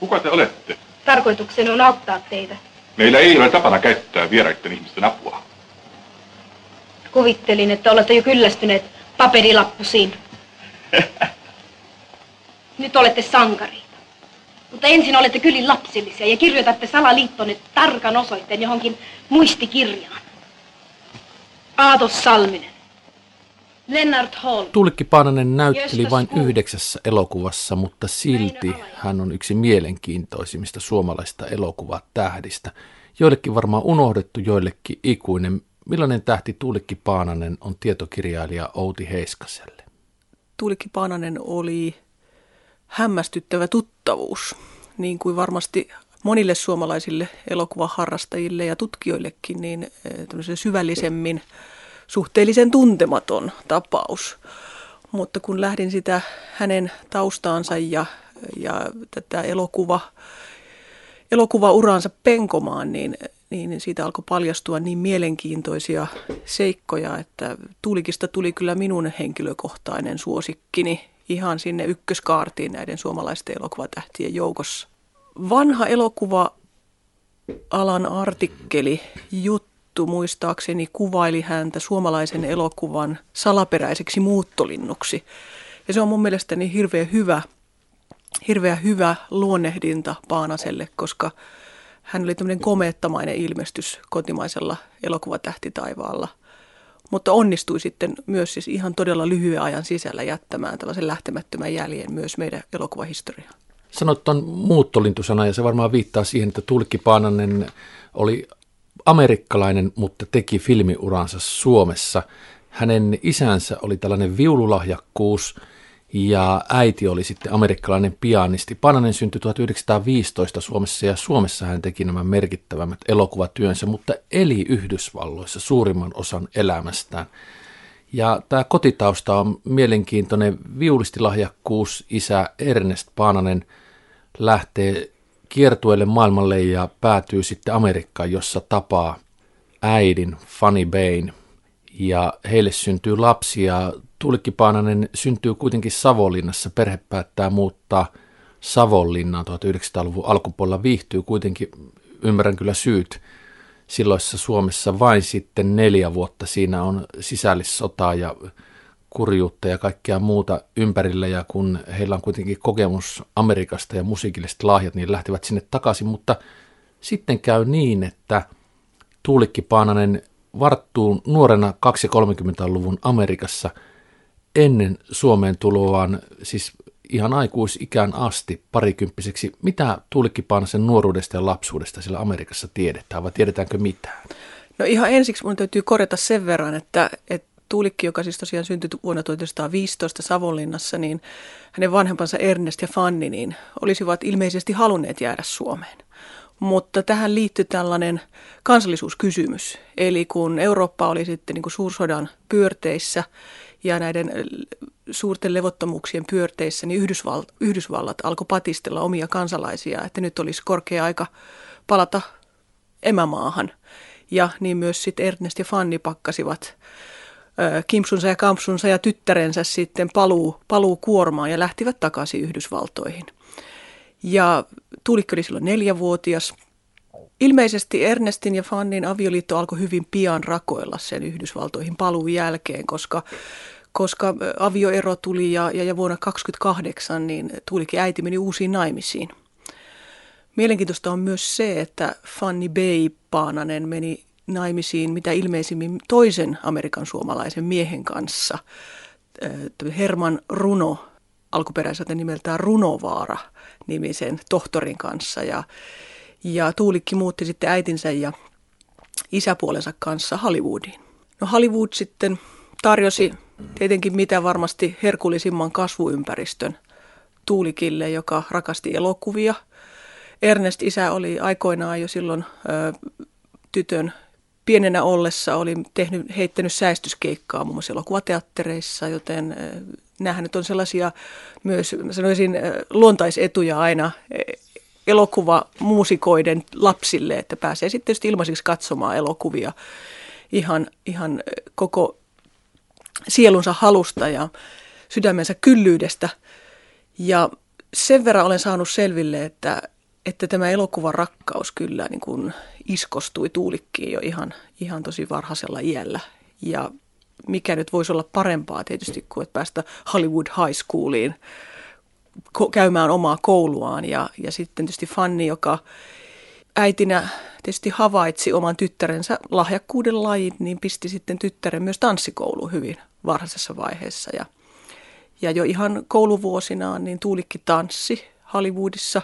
Kuka te olette? Tarkoituksena on auttaa teitä. Meillä ei ole tapana käyttää vieraiden ihmisten apua. Kuvittelin, että olette jo kyllästyneet paperilappusiin. Nyt olette sankari. Mutta ensin olette kyllin lapsillisia ja kirjoitatte salaliittonne tarkan osoitteen johonkin muistikirjaan. Aatos Salminen. Lennart Hall. Tuulikki Paananen näytteli vain yhdeksässä elokuvassa, mutta silti hän on yksi mielenkiintoisimmista suomalaista elokuvatähdistä. Joillekin varmaan unohdettu, joillekin ikuinen. Millainen tähti Tuulikki Paananen on tietokirjailija Outi Heiskaselle? Tuulikki Paananen oli hämmästyttävä tuttavuus, niin kuin varmasti monille suomalaisille elokuvaharrastajille ja tutkijoillekin, niin eh, syvällisemmin suhteellisen tuntematon tapaus. Mutta kun lähdin sitä hänen taustaansa ja, ja tätä elokuva, elokuvauransa penkomaan, niin, niin siitä alkoi paljastua niin mielenkiintoisia seikkoja, että Tuulikista tuli kyllä minun henkilökohtainen suosikkini ihan sinne ykköskaartiin näiden suomalaisten elokuvatähtien joukossa. Vanha elokuva alan artikkeli, juttu muistaakseni kuvaili häntä suomalaisen elokuvan salaperäiseksi muuttolinnuksi. Ja se on mun mielestäni hirveän hyvä, hirveän hyvä luonnehdinta Paanaselle, koska hän oli tämmöinen komeettamainen ilmestys kotimaisella elokuvatähtitaivaalla – mutta onnistui sitten myös siis ihan todella lyhyen ajan sisällä jättämään tällaisen lähtemättömän jäljen myös meidän elokuvahistoriaan. Sanot tuon muuttolintusana ja se varmaan viittaa siihen, että Tulkki Paananen oli amerikkalainen, mutta teki filmiuransa Suomessa. Hänen isänsä oli tällainen viululahjakkuus – ja äiti oli sitten amerikkalainen pianisti. Pananen syntyi 1915 Suomessa ja Suomessa hän teki nämä merkittävämmät elokuvatyönsä, mutta eli Yhdysvalloissa suurimman osan elämästään. Ja tämä kotitausta on mielenkiintoinen. Viulistilahjakkuus isä Ernest Paananen lähtee kiertueelle maailmalle ja päätyy sitten Amerikkaan, jossa tapaa äidin Fanny Bain. Ja heille syntyy lapsia Tuulikki Paananen syntyy kuitenkin Savonlinnassa. Perhe päättää muuttaa Savonlinnaan 1900-luvun alkupuolella. Viihtyy kuitenkin, ymmärrän kyllä syyt, silloissa Suomessa vain sitten neljä vuotta. Siinä on sisällissota ja kurjuutta ja kaikkea muuta ympärillä ja kun heillä on kuitenkin kokemus Amerikasta ja musiikilliset lahjat, niin lähtevät sinne takaisin, mutta sitten käy niin, että Tuulikki Paananen varttuu nuorena 230-luvun Amerikassa – ennen Suomeen tuloaan, siis ihan aikuisikään asti parikymppiseksi. Mitä Tuulikki Paanasen nuoruudesta ja lapsuudesta sillä Amerikassa tiedetään vai tiedetäänkö mitään? No ihan ensiksi mun täytyy korjata sen verran, että, että Tuulikki, joka siis tosiaan syntyi vuonna 1915 Savonlinnassa, niin hänen vanhempansa Ernest ja Fanni niin olisivat ilmeisesti halunneet jäädä Suomeen. Mutta tähän liittyy tällainen kansallisuuskysymys. Eli kun Eurooppa oli sitten niin kuin suursodan pyörteissä ja näiden suurten levottomuuksien pyörteissä, niin Yhdysvallat, Yhdysvallat alkoi patistella omia kansalaisia, että nyt olisi korkea aika palata emämaahan. Ja niin myös sitten Ernest ja Fanni pakkasivat kimpsunsa ja kampsunsa ja tyttärensä sitten paluu, paluu kuormaan ja lähtivät takaisin Yhdysvaltoihin. Ja Tuulikki oli silloin neljävuotias. Ilmeisesti Ernestin ja Fannin avioliitto alkoi hyvin pian rakoilla sen Yhdysvaltoihin paluun jälkeen, koska koska avioero tuli ja, ja, ja vuonna 2028 niin Tuulikin äiti meni uusiin naimisiin. Mielenkiintoista on myös se, että Fanny Bay Paananen meni naimisiin mitä ilmeisimmin toisen Amerikan suomalaisen miehen kanssa, Herman Runo, alkuperäiseltä nimeltään Runovaara nimisen tohtorin kanssa. Ja, ja Tuulikki muutti sitten äitinsä ja isäpuolensa kanssa Hollywoodiin. No Hollywood sitten tarjosi tietenkin mitä varmasti herkullisimman kasvuympäristön Tuulikille, joka rakasti elokuvia. Ernest isä oli aikoinaan jo silloin ö, tytön pienenä ollessa oli tehnyt, heittänyt säistyskeikkaa muun muassa elokuvateattereissa, joten nämä nyt on sellaisia myös, sanoisin, luontaisetuja aina elokuvamuusikoiden lapsille, että pääsee sitten tietysti ilmaiseksi katsomaan elokuvia ihan, ihan koko sielunsa halusta ja sydämensä kyllyydestä. Ja sen verran olen saanut selville, että, että tämä elokuvan rakkaus kyllä niin kuin iskostui tuulikkiin jo ihan, ihan tosi varhaisella iällä. Ja mikä nyt voisi olla parempaa tietysti kuin että päästä Hollywood High Schooliin käymään omaa kouluaan. Ja, ja sitten tietysti Fanni, joka äitinä tietysti havaitsi oman tyttärensä lahjakkuuden lajin, niin pisti sitten tyttären myös tanssikouluun hyvin varhaisessa vaiheessa. Ja, ja jo ihan kouluvuosinaan niin Tuulikki tanssi Hollywoodissa.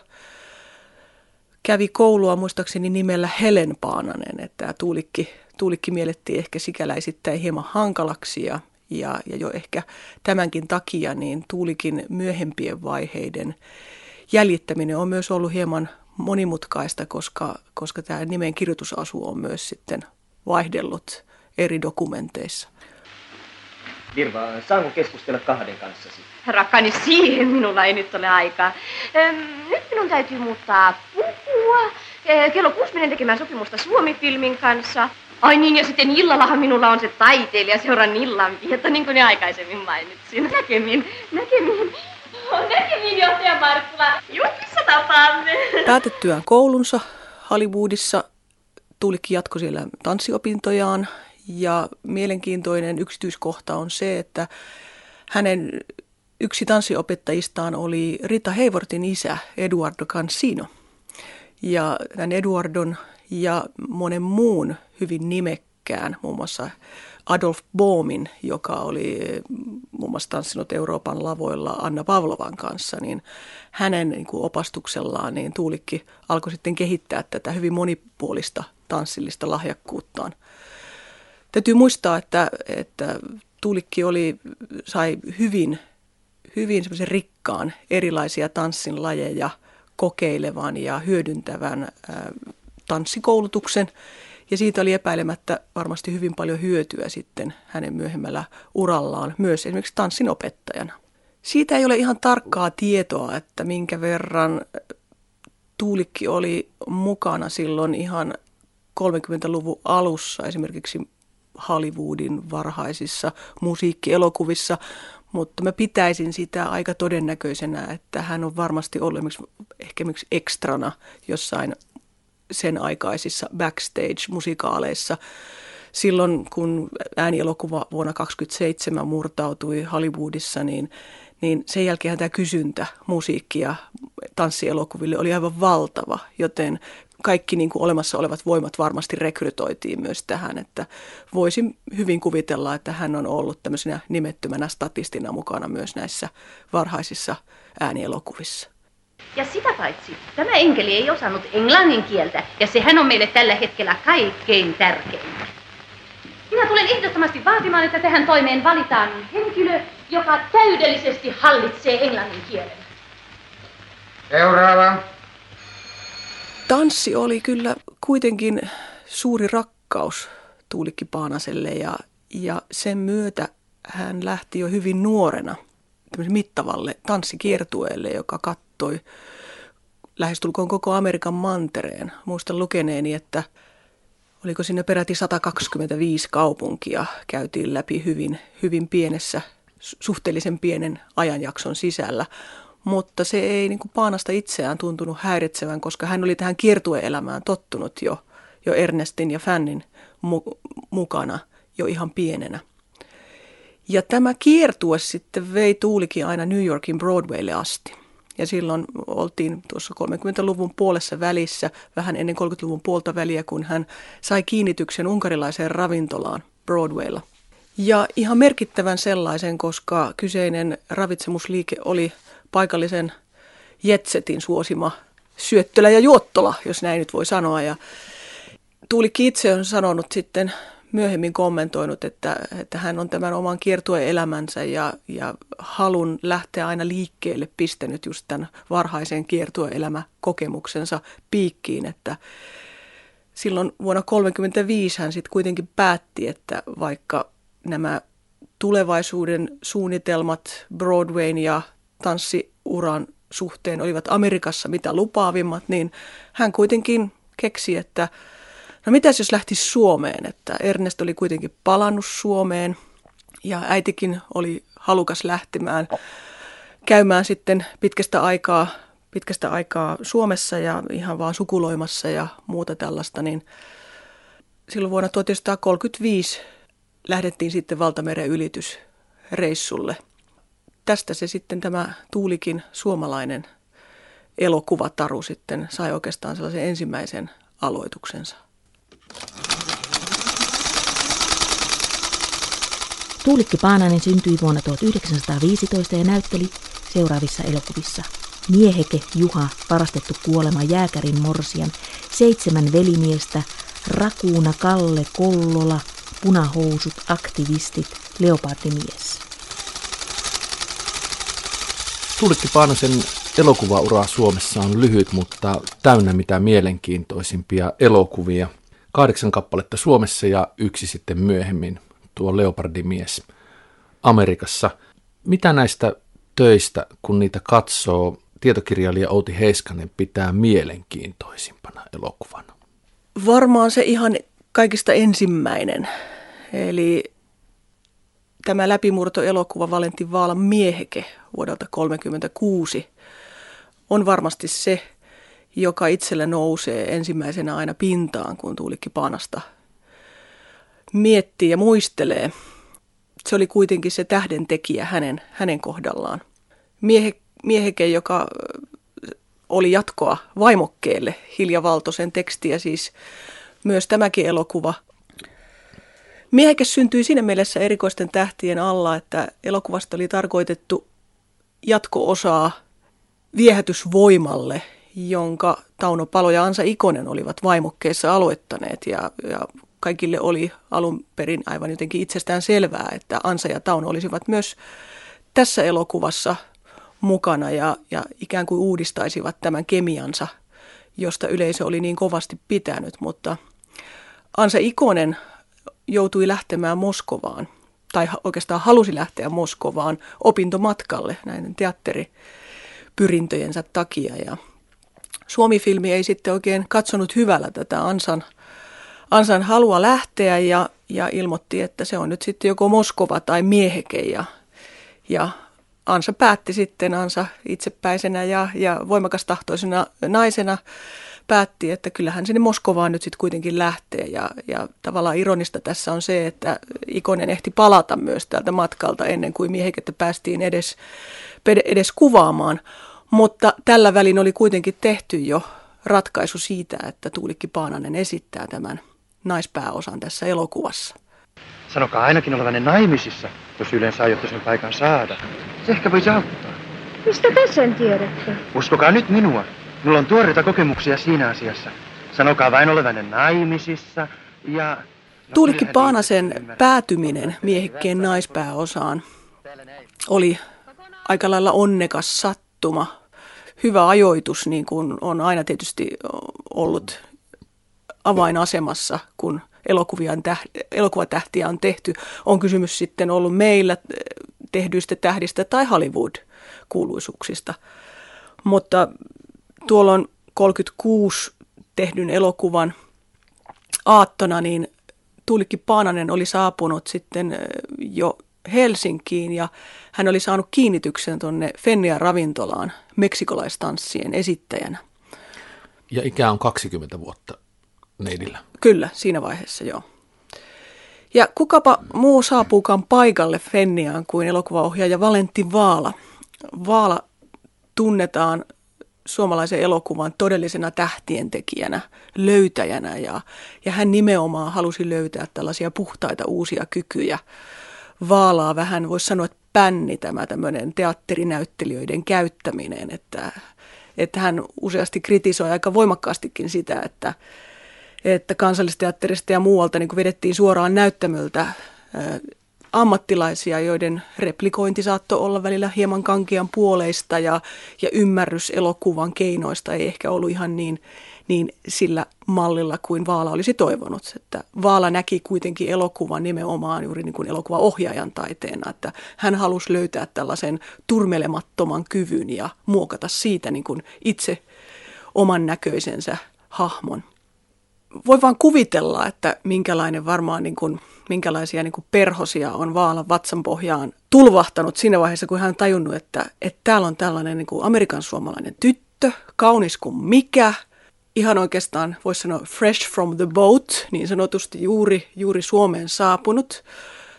Kävi koulua muistaakseni nimellä Helen Paananen, että Tuulikki, Tuulikki miellettiin ehkä sikäläisittäin hieman hankalaksi ja, ja, ja jo ehkä tämänkin takia niin Tuulikin myöhempien vaiheiden jäljittäminen on myös ollut hieman monimutkaista, koska, koska tämä nimen kirjoitusasu on myös sitten vaihdellut eri dokumenteissa. Virva, saanko keskustella kahden kanssasi? Rakkani, siihen minulla ei nyt ole aikaa. Nyt minun täytyy muuttaa pukua. Kello kuusi menen tekemään sopimusta Suomi-filmin kanssa. Ai niin, ja sitten illallahan minulla on se taiteilija seuran illan vieto, niin kuin ne aikaisemmin mainitsin. Näkemin, näkemin. Näkemin, johtaja Markkula. Juhlissa tapaamme. Päätettyään koulunsa Hollywoodissa Tuulikki jatkoi siellä tanssiopintojaan ja mielenkiintoinen yksityiskohta on se, että hänen yksi tanssiopettajistaan oli Rita Haywortin isä Eduardo Cansino. Ja tämän Eduardon ja monen muun hyvin nimekkään, muun muassa Adolf Boomin, joka oli muun muassa tanssinut Euroopan lavoilla Anna Pavlovan kanssa, niin hänen niin kuin opastuksellaan niin Tuulikki alkoi sitten kehittää tätä hyvin monipuolista tanssillista lahjakkuuttaan. Täytyy muistaa, että, että Tuulikki oli, sai hyvin, hyvin rikkaan erilaisia tanssin lajeja kokeilevan ja hyödyntävän tanssikoulutuksen. Ja siitä oli epäilemättä varmasti hyvin paljon hyötyä sitten hänen myöhemmällä urallaan, myös esimerkiksi tanssin opettajana. Siitä ei ole ihan tarkkaa tietoa, että minkä verran Tuulikki oli mukana silloin ihan 30-luvun alussa esimerkiksi Hollywoodin varhaisissa musiikkielokuvissa, mutta mä pitäisin sitä aika todennäköisenä, että hän on varmasti ollut esimerkiksi, ehkä esimerkiksi ekstrana jossain sen aikaisissa backstage-musikaaleissa. Silloin kun äänielokuva vuonna 1927 murtautui Hollywoodissa, niin, niin sen jälkeen tämä kysyntä musiikkia tanssielokuville oli aivan valtava, joten kaikki niin kuin olemassa olevat voimat varmasti rekrytoitiin myös tähän, että voisin hyvin kuvitella, että hän on ollut tämmöisenä nimettömänä statistina mukana myös näissä varhaisissa äänielokuvissa. Ja sitä paitsi, tämä enkeli ei osannut englannin kieltä, ja sehän on meille tällä hetkellä kaikkein tärkeintä. Minä tulen ehdottomasti vaatimaan, että tähän toimeen valitaan henkilö, joka täydellisesti hallitsee englannin kielen. Seuraava. Tanssi oli kyllä kuitenkin suuri rakkaus Tuulikki Paanaselle ja, ja sen myötä hän lähti jo hyvin nuorena mittavalle tanssikiertueelle, joka kattoi lähestulkoon koko Amerikan mantereen. Muistan lukeneeni, että oliko sinne peräti 125 kaupunkia käytiin läpi hyvin, hyvin pienessä, suhteellisen pienen ajanjakson sisällä mutta se ei niin kuin Paanasta itseään tuntunut häiritsevän, koska hän oli tähän kiertueelämään tottunut jo, jo Ernestin ja Fannin mu- mukana jo ihan pienenä. Ja tämä kiertue sitten vei Tuulikin aina New Yorkin Broadwaylle asti. Ja silloin oltiin tuossa 30-luvun puolessa välissä, vähän ennen 30-luvun puolta väliä, kun hän sai kiinnityksen unkarilaiseen ravintolaan Broadwaylla. Ja ihan merkittävän sellaisen, koska kyseinen ravitsemusliike oli paikallisen Jetsetin suosima syöttölä ja juottola, jos näin nyt voi sanoa. Ja Tuulikki itse on sanonut sitten myöhemmin kommentoinut, että, että hän on tämän oman kiertueelämänsä ja, ja halun lähteä aina liikkeelle pistänyt just tämän varhaisen kiertueelämäkokemuksensa piikkiin, että silloin vuonna 1935 hän sitten kuitenkin päätti, että vaikka nämä tulevaisuuden suunnitelmat Broadwayn ja tanssiuran suhteen olivat Amerikassa mitä lupaavimmat, niin hän kuitenkin keksi, että no mitäs jos lähti Suomeen, että Ernest oli kuitenkin palannut Suomeen ja äitikin oli halukas lähtemään käymään sitten pitkästä aikaa, pitkästä aikaa Suomessa ja ihan vaan sukuloimassa ja muuta tällaista, niin silloin vuonna 1935 lähdettiin sitten valtameren ylitysreissulle. Tästä se sitten tämä Tuulikin suomalainen elokuvataru sitten sai oikeastaan sellaisen ensimmäisen aloituksensa. Tuulikki Paananen syntyi vuonna 1915 ja näytteli seuraavissa elokuvissa. Mieheke, Juha, varastettu kuolema, jääkärin morsian, seitsemän velimiestä, Rakuuna, Kalle, Kollola, punahousut, aktivistit, leopardimies. Tuulikki Paanasen elokuvaura Suomessa on lyhyt, mutta täynnä mitä mielenkiintoisimpia elokuvia. Kahdeksan kappaletta Suomessa ja yksi sitten myöhemmin, tuo Leopardimies Amerikassa. Mitä näistä töistä, kun niitä katsoo, tietokirjailija Outi Heiskanen pitää mielenkiintoisimpana elokuvana? Varmaan se ihan kaikista ensimmäinen. Eli tämä läpimurtoelokuva Valentin Vaalan mieheke vuodelta 1936 on varmasti se, joka itsellä nousee ensimmäisenä aina pintaan, kun Tuulikki Paanasta miettii ja muistelee. Se oli kuitenkin se tähdentekijä hänen, hänen kohdallaan. Miehe, mieheke, joka oli jatkoa vaimokkeelle Hilja Valtosen tekstiä, siis myös tämäkin elokuva. Mieheke syntyi siinä mielessä erikoisten tähtien alla, että elokuvasta oli tarkoitettu jatko-osaa viehätysvoimalle, jonka Tauno Palo ja Ansa Ikonen olivat vaimokkeessa aloittaneet. Ja, ja kaikille oli alun perin aivan jotenkin itsestään selvää, että Ansa ja Tauno olisivat myös tässä elokuvassa mukana ja, ja ikään kuin uudistaisivat tämän kemiansa, josta yleisö oli niin kovasti pitänyt, mutta Ansa Ikonen joutui lähtemään Moskovaan, tai oikeastaan halusi lähteä Moskovaan opintomatkalle näiden teatteripyrintöjensä takia. Ja Suomi-filmi ei sitten oikein katsonut hyvällä tätä Ansan, Ansan halua lähteä ja, ja ilmoitti, että se on nyt sitten joko Moskova tai mieheke. Ja, ja Ansa päätti sitten, Ansa itsepäisenä ja, ja voimakastahtoisena naisena päätti, että kyllähän sinne Moskovaan nyt sitten kuitenkin lähtee. Ja, ja tavallaan ironista tässä on se, että Ikonen ehti palata myös täältä matkalta ennen kuin miehekettä päästiin edes, edes kuvaamaan. Mutta tällä välin oli kuitenkin tehty jo ratkaisu siitä, että Tuulikki Paananen esittää tämän naispääosan tässä elokuvassa. Sanokaa ainakin olevanne naimisissa, jos yleensä aiotte sen paikan saada. Se ehkä voisi auttaa. Mistä te sen tiedätte? Uskokaa nyt minua. Minulla on tuoreita kokemuksia siinä asiassa. Sanokaa vain olevanne naimisissa ja... Tuulikki Paanasen päätyminen miehikkeen naispääosaan oli aika lailla onnekas sattuma. Hyvä ajoitus, niin kuin on aina tietysti ollut avainasemassa, kun elokuvatähtiä on tehty. On kysymys sitten ollut meillä tehdyistä tähdistä tai Hollywood-kuuluisuuksista. Mutta tuolloin 36 tehdyn elokuvan aattona, niin Tuulikki Paananen oli saapunut sitten jo Helsinkiin ja hän oli saanut kiinnityksen tuonne Fennia ravintolaan meksikolaistanssien esittäjänä. Ja ikä on 20 vuotta neidillä. Kyllä, siinä vaiheessa joo. Ja kukapa muu saapuukaan paikalle Fenniaan kuin elokuvaohjaaja Valentti Vaala. Vaala tunnetaan suomalaisen elokuvan todellisena tähtientekijänä, löytäjänä ja, ja hän nimenomaan halusi löytää tällaisia puhtaita uusia kykyjä. Vaalaa vähän, voisi sanoa, että pänni tämä tämmöinen teatterinäyttelijöiden käyttäminen, että, että hän useasti kritisoi aika voimakkaastikin sitä, että, että kansallisteatterista ja muualta niin vedettiin suoraan näyttämöltä ammattilaisia, joiden replikointi saattoi olla välillä hieman kankean puoleista ja, ja ymmärrys elokuvan keinoista ei ehkä ollut ihan niin, niin sillä mallilla kuin Vaala olisi toivonut. Että Vaala näki kuitenkin elokuvan nimenomaan juuri niin kuin elokuvaohjaajan taiteena, että hän halusi löytää tällaisen turmelemattoman kyvyn ja muokata siitä niin kuin itse oman näköisensä hahmon voi vaan kuvitella, että minkälainen varmaan niin kuin, minkälaisia niin kuin perhosia on Vaalan vatsan pohjaan tulvahtanut siinä vaiheessa, kun hän on tajunnut, että, että täällä on tällainen niin kuin Amerikan suomalainen tyttö, kaunis kuin mikä, ihan oikeastaan voisi sanoa fresh from the boat, niin sanotusti juuri, juuri Suomeen saapunut,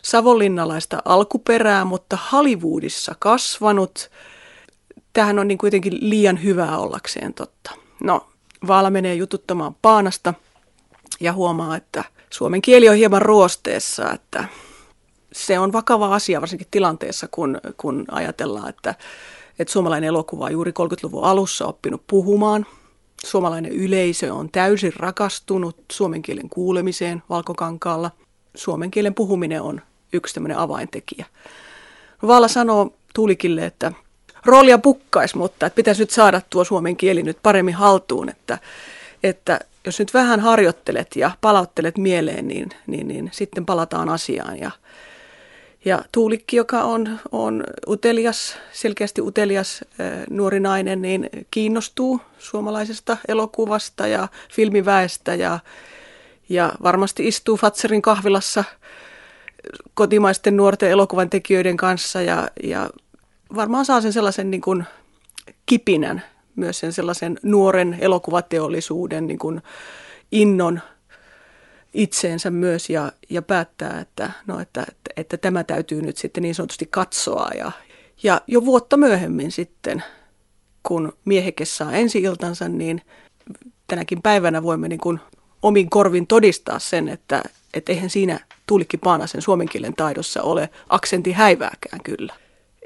savonlinnalaista alkuperää, mutta Hollywoodissa kasvanut. Tähän on niin kuitenkin liian hyvää ollakseen totta. No, Vaala menee jututtamaan Paanasta ja huomaa, että suomen kieli on hieman ruosteessa, että se on vakava asia varsinkin tilanteessa, kun, kun ajatellaan, että, että suomalainen elokuva on juuri 30-luvun alussa oppinut puhumaan. Suomalainen yleisö on täysin rakastunut suomen kielen kuulemiseen valkokankaalla. Suomen kielen puhuminen on yksi tämmöinen avaintekijä. Vaala sanoo Tuulikille, että roolia pukkaisi, mutta että pitäisi nyt saada tuo suomen kieli nyt paremmin haltuun, että, että jos nyt vähän harjoittelet ja palauttelet mieleen, niin, niin, niin sitten palataan asiaan. Ja, ja Tuulikki, joka on, on utelias, selkeästi utelias nuori nainen, niin kiinnostuu suomalaisesta elokuvasta ja filmiväestä ja, ja varmasti istuu Fatserin kahvilassa kotimaisten nuorten elokuvan tekijöiden kanssa ja, ja varmaan saa sen sellaisen niin kuin kipinän, myös sen sellaisen nuoren elokuvateollisuuden niin kuin innon itseensä myös ja, ja päättää, että, no, että, että, että tämä täytyy nyt sitten niin sanotusti katsoa. Ja, ja jo vuotta myöhemmin sitten, kun mieheke saa ensi iltansa, niin tänäkin päivänä voimme niin kuin omin korvin todistaa sen, että, että eihän siinä Tuulikki Paanasen suomen kielen taidossa ole aksentti häivääkään kyllä.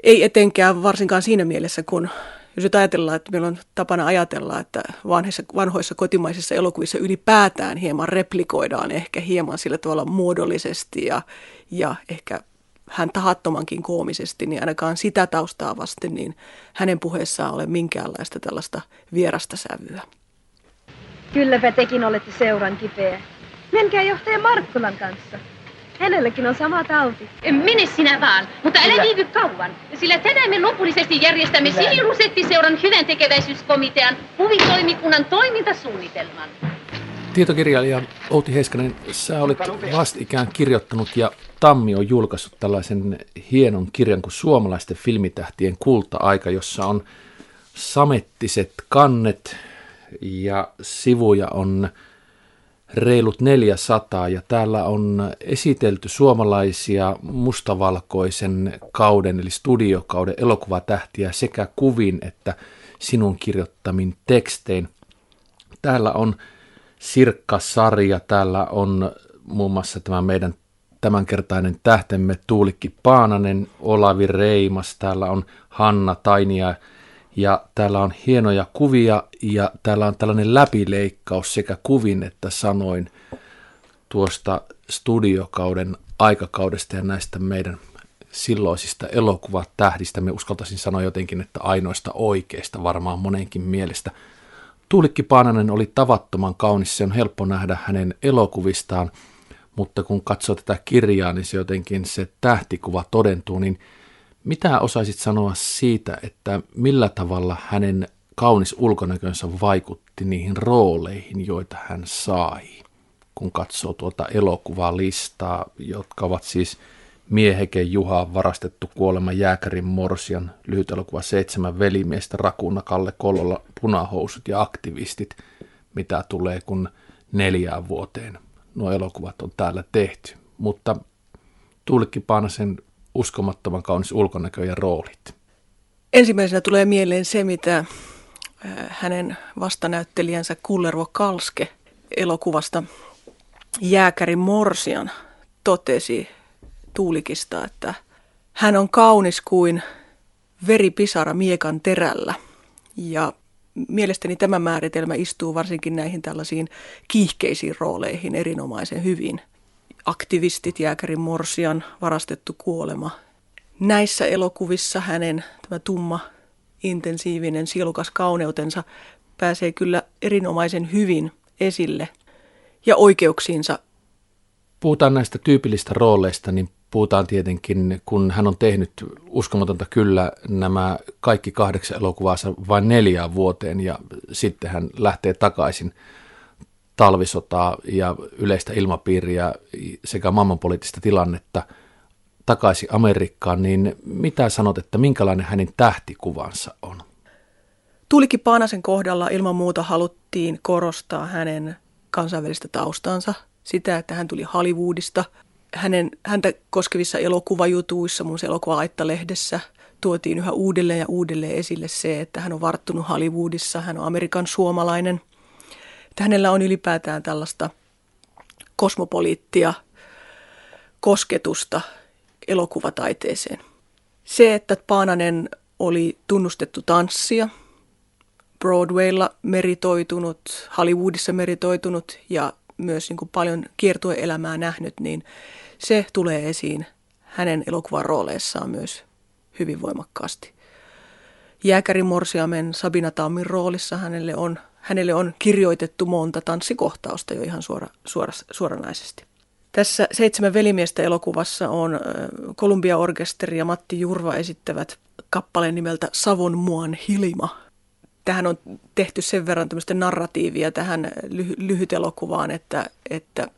Ei etenkään varsinkaan siinä mielessä, kun jos nyt ajatellaan, että meillä on tapana ajatella, että vanhoissa, vanhoissa kotimaisissa elokuvissa ylipäätään hieman replikoidaan ehkä hieman sillä tavalla muodollisesti ja, ja ehkä hän tahattomankin koomisesti, niin ainakaan sitä taustaa vasten, niin hänen puheessaan ole minkäänlaista tällaista vierasta sävyä. Kylläpä tekin olette seuran kipeä. Menkää johtaja Markkulan kanssa. Hänelläkin on sama tauti. Mene sinä vaan, mutta älä viivy kauan, sillä tänään me lopullisesti järjestämme Sinirusettiseuran hyvän tekeväisyyskomitean huvitoimikunnan toimintasuunnitelman. Tietokirjailija Outi Heiskanen, sä olet vastikään kirjoittanut ja Tammi on julkaissut tällaisen hienon kirjan kuin Suomalaisten filmitähtien kulta-aika, jossa on samettiset kannet ja sivuja on reilut 400 ja täällä on esitelty suomalaisia mustavalkoisen kauden eli studiokauden elokuvatähtiä sekä kuvin että sinun kirjoittamin tekstein. Täällä on Sirkka-sarja, täällä on muun muassa tämä meidän tämänkertainen tähtemme Tuulikki Paananen, Olavi Reimas, täällä on Hanna Tainia ja täällä on hienoja kuvia ja täällä on tällainen läpileikkaus sekä kuvin että sanoin tuosta studiokauden aikakaudesta ja näistä meidän silloisista elokuvatähdistä. Me uskaltaisin sanoa jotenkin, että ainoista oikeista varmaan monenkin mielestä. Tuulikki Paananen oli tavattoman kaunis, se on helppo nähdä hänen elokuvistaan, mutta kun katsoo tätä kirjaa, niin se jotenkin se tähtikuva todentuu, niin – mitä osaisit sanoa siitä, että millä tavalla hänen kaunis ulkonäkönsä vaikutti niihin rooleihin, joita hän sai, kun katsoo tuota elokuvalistaa, jotka ovat siis Mieheke Juha, varastettu kuolema Jääkärin Morsian, lyhyt elokuva Seitsemän velimiestä, Rakuna, Kalle Kollolla, Punahousut ja aktivistit, mitä tulee kun neljään vuoteen nuo elokuvat on täällä tehty. Mutta Tuulikki Paanasen uskomattoman kaunis ulkonäkö ja roolit? Ensimmäisenä tulee mieleen se, mitä äh, hänen vastanäyttelijänsä Kullervo Kalske elokuvasta Jääkäri Morsian totesi Tuulikista, että hän on kaunis kuin veripisara miekan terällä. Ja mielestäni tämä määritelmä istuu varsinkin näihin tällaisiin kiihkeisiin rooleihin erinomaisen hyvin – aktivistit, jääkärin morsian, varastettu kuolema. Näissä elokuvissa hänen tämä tumma, intensiivinen, sielukas kauneutensa pääsee kyllä erinomaisen hyvin esille ja oikeuksiinsa. Puhutaan näistä tyypillistä rooleista, niin puhutaan tietenkin, kun hän on tehnyt uskomatonta kyllä nämä kaikki kahdeksan elokuvaansa vain neljään vuoteen ja sitten hän lähtee takaisin talvisotaa ja yleistä ilmapiiriä sekä maailmanpoliittista tilannetta takaisin Amerikkaan, niin mitä sanot, että minkälainen hänen tähtikuvansa on? Tuulikki Paanasen kohdalla ilman muuta haluttiin korostaa hänen kansainvälistä taustansa, sitä, että hän tuli Hollywoodista. Hänen, häntä koskevissa elokuvajutuissa, mun elokuva-aittalehdessä, tuotiin yhä uudelleen ja uudelleen esille se, että hän on varttunut Hollywoodissa, hän on Amerikan suomalainen. Että hänellä on ylipäätään tällaista kosmopoliittia kosketusta elokuvataiteeseen. Se, että Paananen oli tunnustettu tanssia, Broadwaylla meritoitunut, Hollywoodissa meritoitunut ja myös niin kuin paljon kiertueelämää nähnyt, niin se tulee esiin hänen elokuvan rooleissaan myös hyvin voimakkaasti. Jääkärin Morsiamen Sabina Tammin roolissa hänelle on, hänelle on kirjoitettu monta tanssikohtausta jo ihan suora, suora, suoranaisesti. Tässä Seitsemän velimiestä elokuvassa on Columbia Orkesteri ja Matti Jurva esittävät kappaleen nimeltä Savon muan hilima. Tähän on tehty sen verran tämmöistä narratiivia tähän lyhy- lyhytelokuvaan, että, että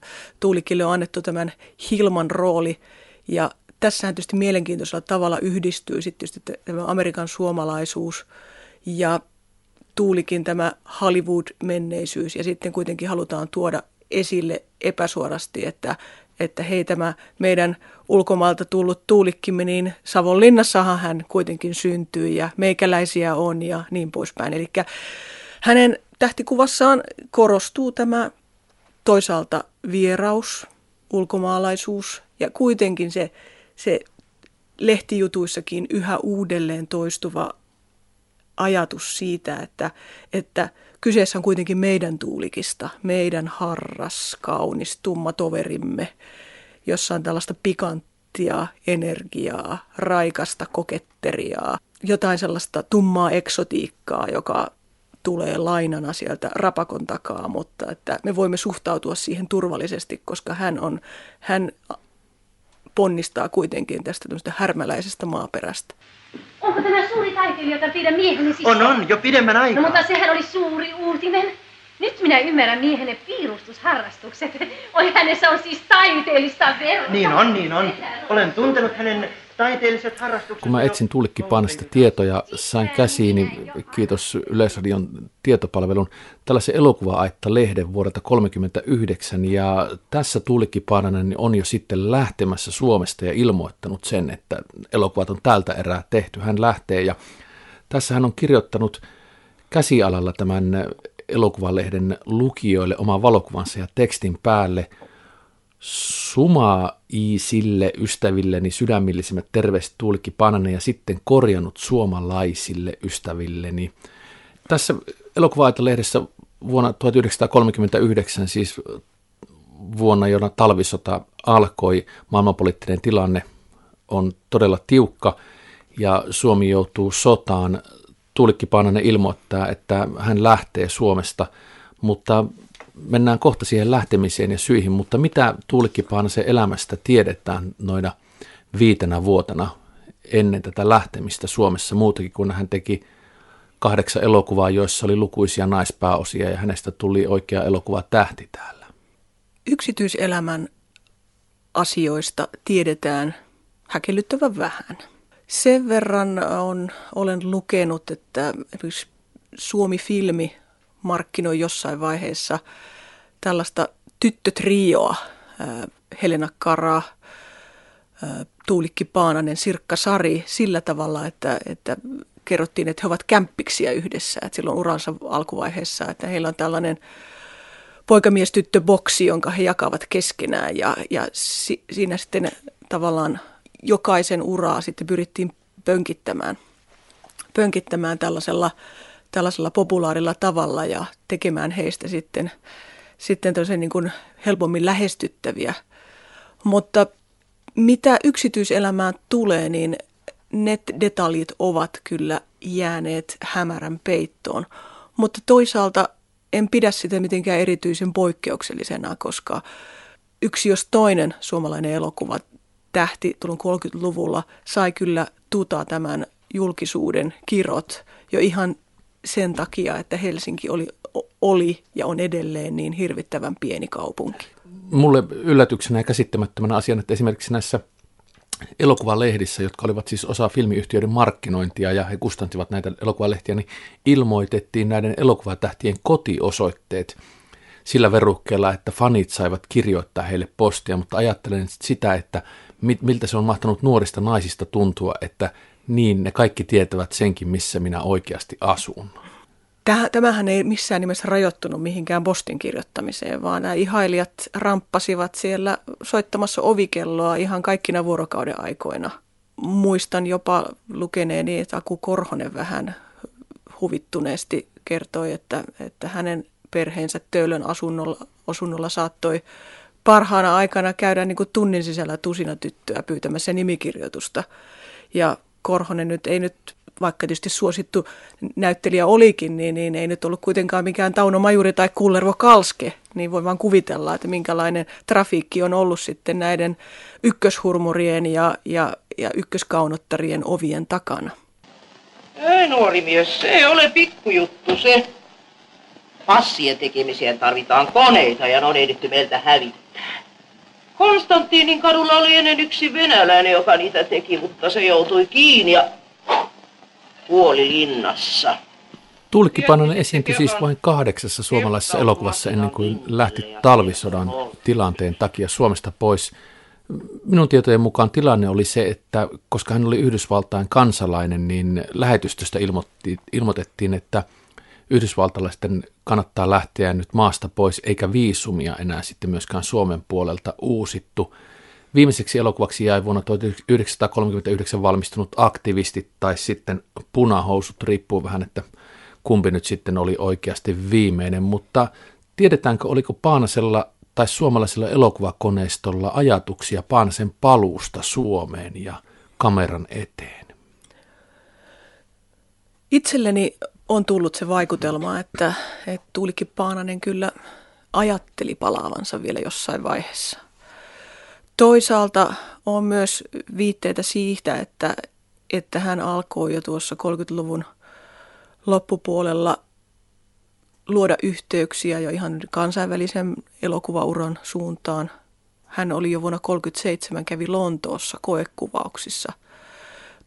Tuulikille on annettu tämän Hilman rooli ja tässähän tietysti mielenkiintoisella tavalla yhdistyy sitten tämä Amerikan suomalaisuus ja Tuulikin tämä Hollywood-menneisyys ja sitten kuitenkin halutaan tuoda esille epäsuorasti, että, että hei tämä meidän ulkomaalta tullut tuulikkimme, niin Savonlinnassahan hän kuitenkin syntyy ja meikäläisiä on ja niin poispäin. Eli hänen tähtikuvassaan korostuu tämä toisaalta vieraus, ulkomaalaisuus ja kuitenkin se, se lehtijutuissakin yhä uudelleen toistuva ajatus siitä, että, että kyseessä on kuitenkin meidän tuulikista, meidän harras, kaunis, tumma toverimme, jossa on tällaista pikanttia energiaa, raikasta koketteriaa, jotain sellaista tummaa eksotiikkaa, joka tulee lainana sieltä rapakon takaa, mutta että me voimme suhtautua siihen turvallisesti, koska hän, on, hän ponnistaa kuitenkin tästä härmäläisestä maaperästä. Onko tämä suuri taiteilija, jota teidän miehenne siis... On, on, jo pidemmän aikaa. No mutta sehän oli suuri uutinen. Nyt minä ymmärrän miehenne piirustusharrastukset. Oi, hänessä on siis taiteellista verta. Niin on, niin on. Olen tuntenut hänen. Kun mä etsin Tuulikkipaanasta tietoja, sain käsiini, kiitos Yleisradion tietopalvelun, tällaisen elokuva-aitta-lehden vuodelta 1939, ja tässä Tuulikkipaananen on jo sitten lähtemässä Suomesta ja ilmoittanut sen, että elokuvat on tältä erää tehty. Hän lähtee, ja tässä hän on kirjoittanut käsialalla tämän elokuvalehden lukijoille oman valokuvansa ja tekstin päälle – Suma sille ystävilleni sydämillisimmät terveiset Tuulikki Pananen ja sitten korjannut suomalaisille ystävilleni. Tässä elokuva-lehdessä vuonna 1939, siis vuonna, jona talvisota alkoi, maailmanpoliittinen tilanne on todella tiukka ja Suomi joutuu sotaan. Tuulikki Paananen ilmoittaa, että hän lähtee Suomesta, mutta mennään kohta siihen lähtemiseen ja syihin, mutta mitä Tuulikki Paanasen elämästä tiedetään noina viitenä vuotena ennen tätä lähtemistä Suomessa muutakin, kun hän teki kahdeksan elokuvaa, joissa oli lukuisia naispääosia ja hänestä tuli oikea elokuva tähti täällä. Yksityiselämän asioista tiedetään häkellyttävän vähän. Sen verran on, olen lukenut, että Suomi-filmi markkinoi jossain vaiheessa tällaista tyttötrioa, Helena Kara, Tuulikki Paananen, Sirkka Sari sillä tavalla, että, että kerrottiin, että he ovat kämppiksiä yhdessä, että silloin uransa alkuvaiheessa, että heillä on tällainen poikamies-tyttö-boksi, jonka he jakavat keskenään ja, ja si, siinä sitten tavallaan jokaisen uraa sitten pyrittiin pönkittämään, pönkittämään tällaisella tällaisella populaarilla tavalla ja tekemään heistä sitten, sitten niin kuin helpommin lähestyttäviä. Mutta mitä yksityiselämään tulee, niin net-detaljit ovat kyllä jääneet hämärän peittoon. Mutta toisaalta en pidä sitä mitenkään erityisen poikkeuksellisena, koska yksi jos toinen suomalainen elokuva tähti tulun 30-luvulla sai kyllä tuta tämän julkisuuden kirot jo ihan sen takia, että Helsinki oli, oli ja on edelleen niin hirvittävän pieni kaupunki. Mulle yllätyksenä ja käsittämättömänä asiana, että esimerkiksi näissä elokuvalehdissä, jotka olivat siis osa filmiyhtiöiden markkinointia ja he kustantivat näitä elokuvalehtiä, niin ilmoitettiin näiden elokuvatähtien kotiosoitteet sillä verukkeella, että fanit saivat kirjoittaa heille postia, mutta ajattelen sitä, että miltä se on mahtanut nuorista naisista tuntua, että niin ne kaikki tietävät senkin, missä minä oikeasti asun. Tämähän ei missään nimessä rajoittunut mihinkään postin kirjoittamiseen, vaan nämä ihailijat ramppasivat siellä soittamassa ovikelloa ihan kaikkina vuorokauden aikoina. Muistan jopa lukeneeni, että Aku Korhonen vähän huvittuneesti kertoi, että, että hänen perheensä Töölön asunnolla, asunnolla saattoi parhaana aikana käydä niin kuin tunnin sisällä tusina tyttöä pyytämässä nimikirjoitusta. Ja Korhonen nyt ei nyt vaikka tietysti suosittu näyttelijä olikin, niin, niin ei nyt ollut kuitenkaan mikään Tauno Majuri tai Kullervo Kalske, niin voi vaan kuvitella, että minkälainen trafiikki on ollut sitten näiden ykköshurmurien ja, ja, ja ykköskaunottarien ovien takana. Ei nuori mies, se ei ole pikkujuttu se. Passien tekemiseen tarvitaan koneita ja ne on ehditty meiltä hävittää. Konstantiinin kadulla oli ennen yksi venäläinen, joka niitä teki, mutta se joutui kiinni ja kuoli linnassa. Tulkki esiintyi siis vain kahdeksassa suomalaisessa elokuvassa ennen kuin lähti talvisodan tilanteen takia Suomesta pois. Minun tietojen mukaan tilanne oli se, että koska hän oli Yhdysvaltain kansalainen, niin lähetystöstä ilmoitettiin, että yhdysvaltalaisten kannattaa lähteä nyt maasta pois, eikä viisumia enää sitten myöskään Suomen puolelta uusittu. Viimeiseksi elokuvaksi jäi vuonna 1939 valmistunut aktivistit tai sitten punahousut, riippuu vähän, että kumpi nyt sitten oli oikeasti viimeinen, mutta tiedetäänkö, oliko Paanasella tai suomalaisella elokuvakoneistolla ajatuksia Paanasen paluusta Suomeen ja kameran eteen? Itselleni on tullut se vaikutelma, että, että Tuulikki Paananen kyllä ajatteli palaavansa vielä jossain vaiheessa. Toisaalta on myös viitteitä siitä, että, että hän alkoi jo tuossa 30-luvun loppupuolella luoda yhteyksiä jo ihan kansainvälisen elokuvauran suuntaan. Hän oli jo vuonna 1937, kävi Lontoossa koekuvauksissa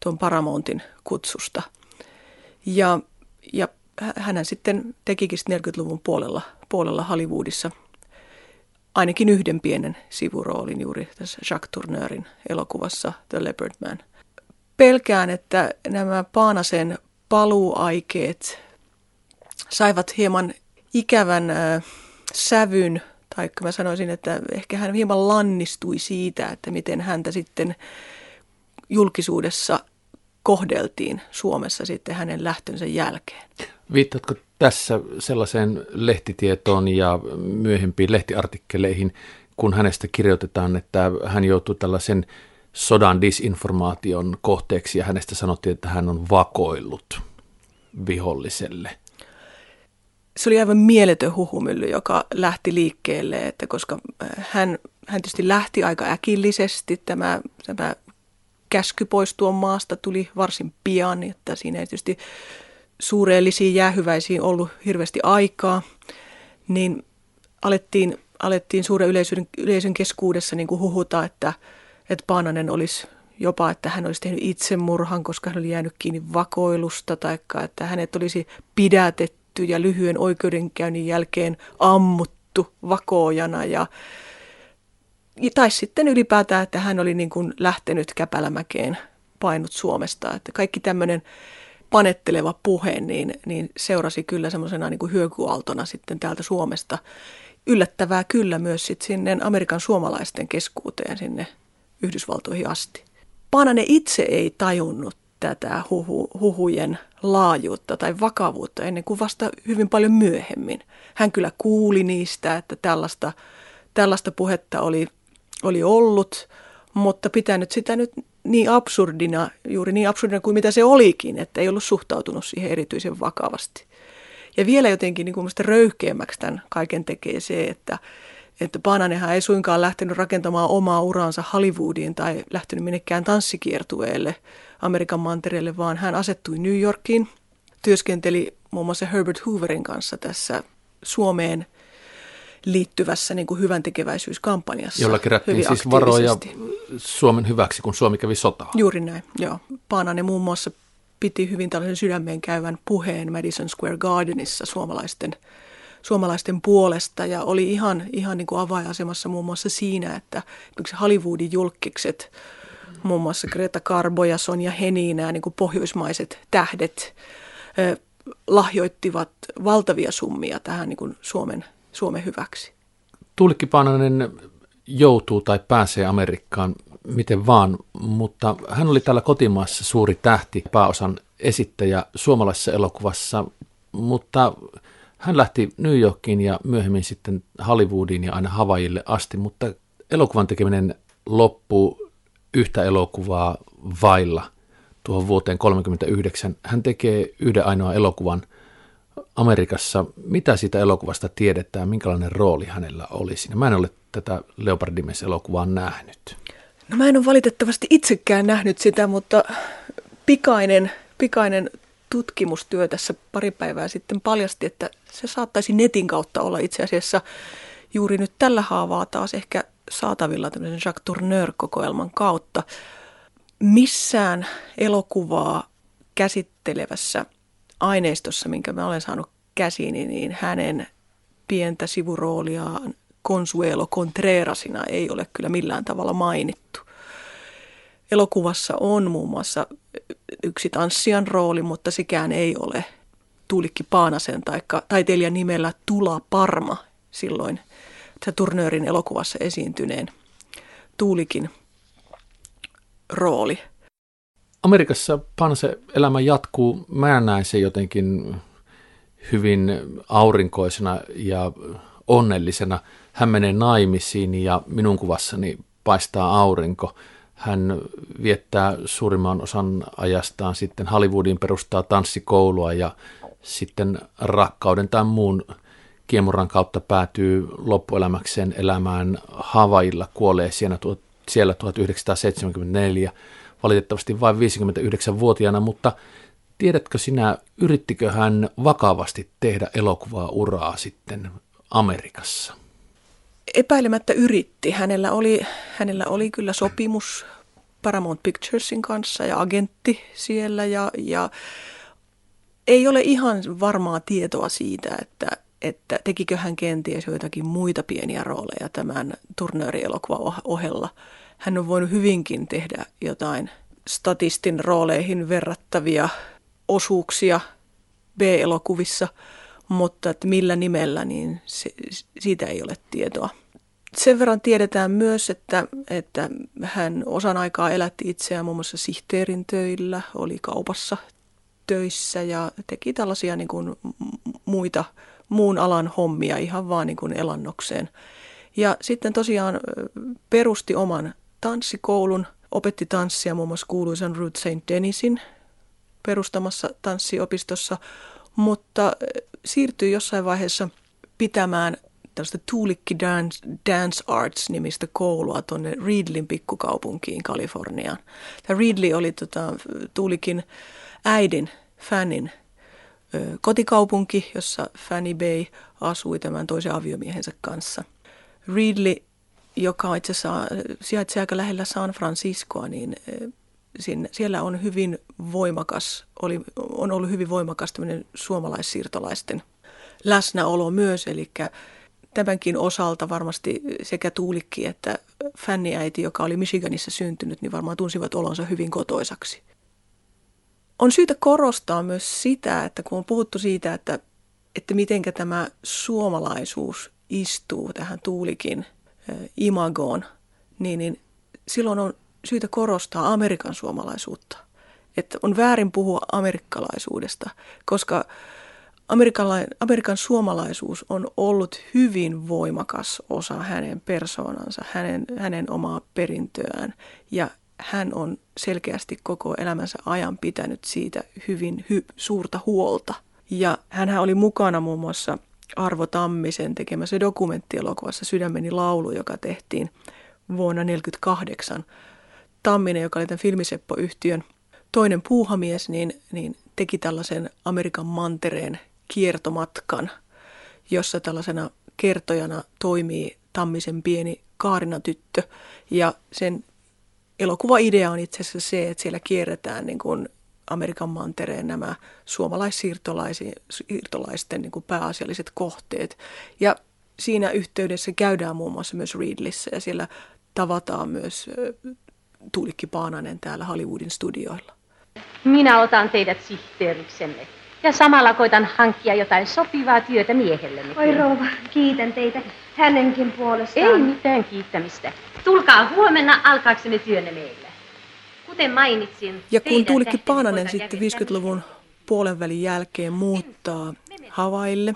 tuon Paramountin kutsusta. Ja, ja hän sitten tekikin 40-luvun puolella, puolella Hollywoodissa – ainakin yhden pienen sivuroolin juuri tässä Jacques Tourneurin elokuvassa The Leopard Man. Pelkään, että nämä Paanasen paluuaikeet saivat hieman ikävän äh, sävyn, tai mä sanoisin, että ehkä hän hieman lannistui siitä, että miten häntä sitten julkisuudessa kohdeltiin Suomessa sitten hänen lähtönsä jälkeen. Viittatko tässä sellaiseen lehtitietoon ja myöhempiin lehtiartikkeleihin, kun hänestä kirjoitetaan, että hän joutui tällaisen sodan disinformaation kohteeksi ja hänestä sanottiin, että hän on vakoillut viholliselle. Se oli aivan mieletön huhumylly, joka lähti liikkeelle, että koska äh, hän, hän tietysti lähti aika äkillisesti, tämä, tämä käsky poistua maasta tuli varsin pian, että siinä ei tietysti suureellisiin jäähyväisiin ollut hirveästi aikaa, niin alettiin, alettiin suuren yleisön, yleisön keskuudessa niin kuin huhuta, että, että Paananen olisi jopa, että hän olisi tehnyt itsemurhan, koska hän oli jäänyt kiinni vakoilusta, tai että hänet olisi pidätetty ja lyhyen oikeudenkäynnin jälkeen ammuttu vakoojana ja tai sitten ylipäätään, että hän oli niin kuin lähtenyt Käpälämäkeen painut Suomesta. Että kaikki tämmöinen panetteleva puhe, niin, niin seurasi kyllä semmoisena niin hyökyaltona sitten täältä Suomesta. Yllättävää kyllä myös sitten sinne Amerikan suomalaisten keskuuteen sinne Yhdysvaltoihin asti. Paananen itse ei tajunnut tätä huhu, huhujen laajuutta tai vakavuutta ennen kuin vasta hyvin paljon myöhemmin. Hän kyllä kuuli niistä, että tällaista, tällaista puhetta oli, oli ollut, mutta pitänyt sitä nyt niin absurdina, juuri niin absurdina kuin mitä se olikin, että ei ollut suhtautunut siihen erityisen vakavasti. Ja vielä jotenkin niin kuin röyhkeämmäksi tämän kaiken tekee se, että, että Bananenhan ei suinkaan lähtenyt rakentamaan omaa uraansa Hollywoodiin tai lähtenyt minnekään tanssikiertueelle Amerikan mantereelle, vaan hän asettui New Yorkiin, työskenteli muun muassa Herbert Hooverin kanssa tässä Suomeen liittyvässä niin kuin hyvän tekeväisyyskampanjassa. Jolla kerättiin siis varoja Suomen hyväksi, kun Suomi kävi sotaan. Juuri näin, joo. Paananen muun muassa piti hyvin tällaisen sydämeen käyvän puheen Madison Square Gardenissa suomalaisten, suomalaisten puolesta ja oli ihan, ihan niin kuin avainasemassa muun muassa siinä, että Hollywoodin julkikset, muun muassa Greta Garbo ja Sonja Heni, nämä niin kuin pohjoismaiset tähdet, lahjoittivat valtavia summia tähän niin kuin Suomen, Suomen hyväksi. Tuulikki Paananen joutuu tai pääsee Amerikkaan miten vaan, mutta hän oli täällä kotimaassa suuri tähti, pääosan esittäjä suomalaisessa elokuvassa, mutta hän lähti New Yorkiin ja myöhemmin sitten Hollywoodiin ja aina Havaijille asti, mutta elokuvan tekeminen loppuu yhtä elokuvaa vailla tuohon vuoteen 1939. Hän tekee yhden ainoan elokuvan Amerikassa. Mitä siitä elokuvasta tiedetään, minkälainen rooli hänellä oli siinä? Mä en ole tätä Leopardimes-elokuvaa nähnyt. No mä en ole valitettavasti itsekään nähnyt sitä, mutta pikainen, pikainen tutkimustyö tässä pari päivää sitten paljasti, että se saattaisi netin kautta olla itse asiassa juuri nyt tällä haavaa taas ehkä saatavilla tämmöisen Jacques Tourneur-kokoelman kautta. Missään elokuvaa käsittelevässä aineistossa, minkä mä olen saanut käsiini, niin hänen pientä sivurooliaan Consuelo Contrerasina ei ole kyllä millään tavalla mainittu. Elokuvassa on muun muassa yksi tanssijan rooli, mutta sekään ei ole Tuulikki Paanasen tai taiteilijan nimellä Tula Parma silloin Turnöörin elokuvassa esiintyneen Tuulikin rooli. Amerikassa Panse elämä jatkuu. Mä näen se jotenkin hyvin aurinkoisena ja onnellisena. Hän menee naimisiin ja minun kuvassani paistaa aurinko. Hän viettää suurimman osan ajastaan sitten Hollywoodin perustaa tanssikoulua ja sitten rakkauden tai muun kiemuran kautta päätyy loppuelämäkseen elämään Havailla, kuolee siellä, siellä 1974, valitettavasti vain 59-vuotiaana, mutta tiedätkö sinä, yrittikö hän vakavasti tehdä elokuvaa uraa sitten Amerikassa? Epäilemättä yritti. Hänellä oli, hänellä oli kyllä sopimus Paramount Picturesin kanssa ja agentti siellä ja, ja ei ole ihan varmaa tietoa siitä, että, että tekikö hän kenties joitakin muita pieniä rooleja tämän turnöörielokuvan ohella. Hän on voinut hyvinkin tehdä jotain statistin rooleihin verrattavia osuuksia B-elokuvissa – mutta että millä nimellä, niin se, siitä ei ole tietoa. Sen verran tiedetään myös, että, että hän osan aikaa elätti itseään muun muassa sihteerin töillä, oli kaupassa töissä ja teki tällaisia niin kuin muita muun alan hommia ihan vaan niin kuin elannokseen. Ja sitten tosiaan perusti oman tanssikoulun, opetti tanssia muun muassa kuuluisan Ruth St. Denisin perustamassa tanssiopistossa, mutta siirtyi jossain vaiheessa pitämään tällaista Tuulikki Dance, Dance Arts-nimistä koulua tuonne Reedlin pikkukaupunkiin Kaliforniaan. Tämä Reedley oli tota, Tuulikin äidin, Fannin ö, kotikaupunki, jossa Fanny Bay asui tämän toisen aviomiehensä kanssa. Reedley, joka itse asiassa sijaitsee aika lähellä San Franciscoa, niin sinne, siellä on hyvin voimakas, oli, on ollut hyvin voimakas tämmöinen suomalaissiirtolaisten läsnäolo myös, eli tämänkin osalta varmasti sekä Tuulikki että fänniäiti, joka oli Michiganissa syntynyt, niin varmaan tunsivat olonsa hyvin kotoisaksi. On syytä korostaa myös sitä, että kun on puhuttu siitä, että, että miten tämä suomalaisuus istuu tähän Tuulikin imagoon, niin, niin silloin on syytä korostaa Amerikan suomalaisuutta. Että on väärin puhua amerikkalaisuudesta, koska Amerikan suomalaisuus on ollut hyvin voimakas osa hänen persoonansa, hänen, hänen omaa perintöään. Ja hän on selkeästi koko elämänsä ajan pitänyt siitä hyvin hy, suurta huolta. Ja hän oli mukana muun muassa Arvo Tammisen tekemässä dokumenttielokuvassa Sydämeni laulu, joka tehtiin vuonna 1948 Tamminen, joka oli tämän Filmiseppo-yhtiön toinen puuhamies, niin, niin teki tällaisen Amerikan mantereen kiertomatkan, jossa tällaisena kertojana toimii Tammisen pieni Kaarina tyttö ja sen elokuva-idea on itse asiassa se, että siellä kierretään niin kuin Amerikan mantereen nämä suomalaissiirtolaisten niin kuin pääasialliset kohteet. Ja siinä yhteydessä käydään muun muassa myös Reedlissä ja siellä tavataan myös Tuulikki Paananen täällä Hollywoodin studioilla. Minä otan teidät sihteeriksemme. Ja samalla koitan hankkia jotain sopivaa työtä miehelleni. Oi rouva, kiitän teitä hänenkin puolestaan. Ei mitään kiittämistä. Tulkaa huomenna alkaaksemme työnne meille. Kuten mainitsin... Ja kun Tuulikki Paananen sitten 50-luvun puolenvälin jälkeen muuttaa Havaille,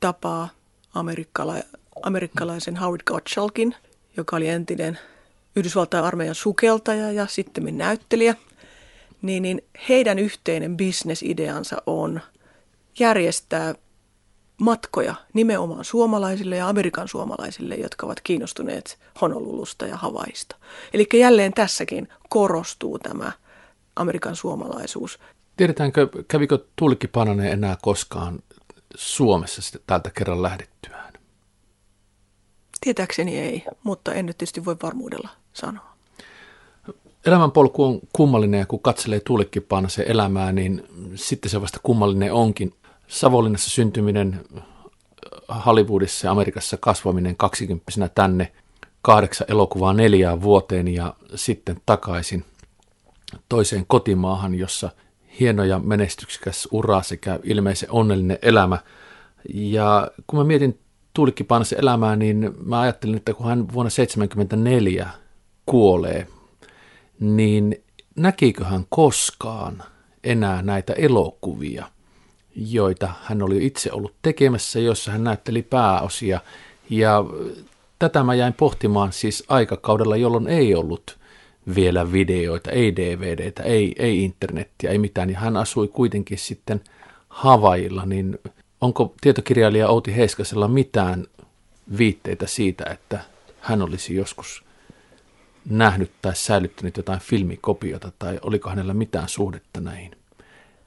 tapaa amerikkala- amerikkalaisen Howard Gottschalkin, joka oli entinen Yhdysvaltain armeijan sukeltaja ja sitten näyttelijä, niin, niin heidän yhteinen bisnesideansa on järjestää matkoja nimenomaan suomalaisille ja Amerikan suomalaisille, jotka ovat kiinnostuneet Honolulusta ja Havaista. Eli jälleen tässäkin korostuu tämä Amerikan suomalaisuus. Tiedetäänkö, kävikö Tuulikki enää koskaan Suomessa sitten tältä kerran lähdettyään? Tietääkseni ei, mutta en nyt tietysti voi varmuudella sanoa. Elämänpolku on kummallinen ja kun katselee Tuulikki Panasen elämää, niin sitten se vasta kummallinen onkin. Savonlinnassa syntyminen, Hollywoodissa ja Amerikassa kasvaminen kaksikymppisenä tänne, kahdeksan elokuvaa neljään vuoteen ja sitten takaisin toiseen kotimaahan, jossa hieno ja menestyksekäs ura sekä ilmeisen onnellinen elämä. Ja kun mä mietin Tuulikki Panasen elämää, niin mä ajattelin, että kun hän vuonna 1974 kuolee, niin näkikö hän koskaan enää näitä elokuvia – joita hän oli itse ollut tekemässä, jossa hän näytteli pääosia. Ja tätä mä jäin pohtimaan siis aikakaudella, jolloin ei ollut vielä videoita, ei DVDtä, ei, ei internettiä, ei mitään. Ja hän asui kuitenkin sitten Havailla, niin onko tietokirjailija Outi Heiskasella mitään viitteitä siitä, että hän olisi joskus nähnyt tai säilyttänyt jotain filmikopiota, tai oliko hänellä mitään suhdetta näihin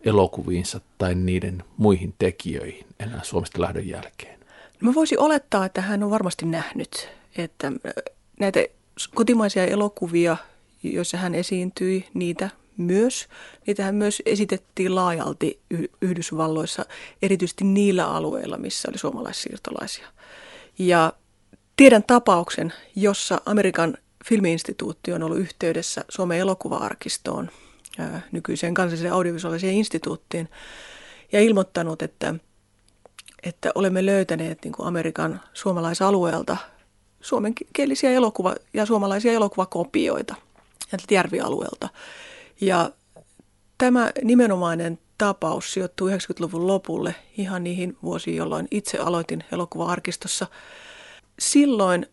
elokuviinsa tai niiden muihin tekijöihin enää Suomesta lähdön jälkeen? Mä voisin olettaa, että hän on varmasti nähnyt, että näitä kotimaisia elokuvia, joissa hän esiintyi, niitä myös. Niitä hän myös esitettiin laajalti Yhdysvalloissa, erityisesti niillä alueilla, missä oli suomalaissiirtolaisia. Ja tiedän tapauksen, jossa Amerikan filmiinstituutti on ollut yhteydessä Suomen elokuva-arkistoon – nykyiseen kansalliseen audiovisuaaliseen instituuttiin ja ilmoittanut, että, että olemme löytäneet niin kuin Amerikan suomalaisalueelta suomenkielisiä elokuva- ja suomalaisia elokuvakopioita järvialueelta. Ja tämä nimenomainen tapaus sijoittuu 90-luvun lopulle ihan niihin vuosiin, jolloin itse aloitin elokuva-arkistossa. Silloin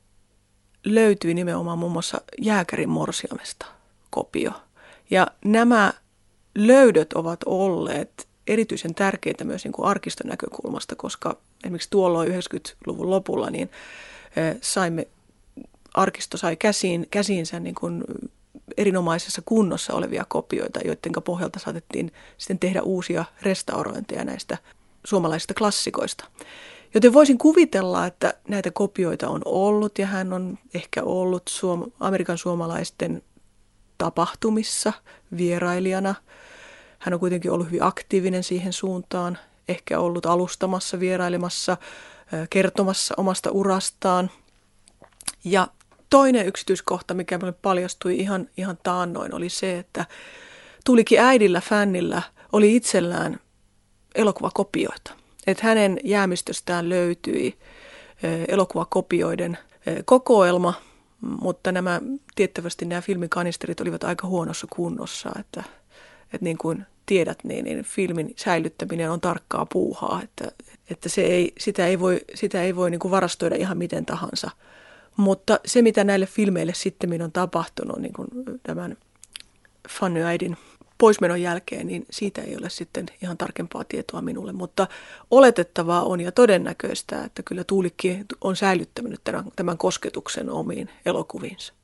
löytyi nimenomaan muun muassa Jääkärin morsiamesta kopio – ja nämä löydöt ovat olleet erityisen tärkeitä myös niin kuin arkiston näkökulmasta, koska esimerkiksi tuolloin 90-luvun lopulla niin saimme, arkisto sai käsiin, käsiinsä niin kuin erinomaisessa kunnossa olevia kopioita, joiden pohjalta saatettiin sitten tehdä uusia restaurointeja näistä suomalaisista klassikoista. Joten voisin kuvitella, että näitä kopioita on ollut ja hän on ehkä ollut suom- Amerikan suomalaisten tapahtumissa vierailijana. Hän on kuitenkin ollut hyvin aktiivinen siihen suuntaan, ehkä ollut alustamassa, vierailemassa, kertomassa omasta urastaan. Ja toinen yksityiskohta, mikä minulle paljastui ihan, ihan taannoin, oli se, että tulikin äidillä, fännillä, oli itsellään elokuvakopioita. Että hänen jäämistöstään löytyi elokuvakopioiden kokoelma – mutta nämä, tiettävästi nämä filmikanisterit olivat aika huonossa kunnossa, että, että niin kuin tiedät, niin, niin filmin säilyttäminen on tarkkaa puuhaa, että, että se ei, sitä ei voi, sitä ei voi niin kuin varastoida ihan miten tahansa. Mutta se, mitä näille filmeille sitten on tapahtunut niin kuin tämän Fanny poismenon jälkeen, niin siitä ei ole sitten ihan tarkempaa tietoa minulle. Mutta oletettavaa on ja todennäköistä, että kyllä Tuulikki on säilyttänyt tämän, tämän kosketuksen omiin elokuviinsa.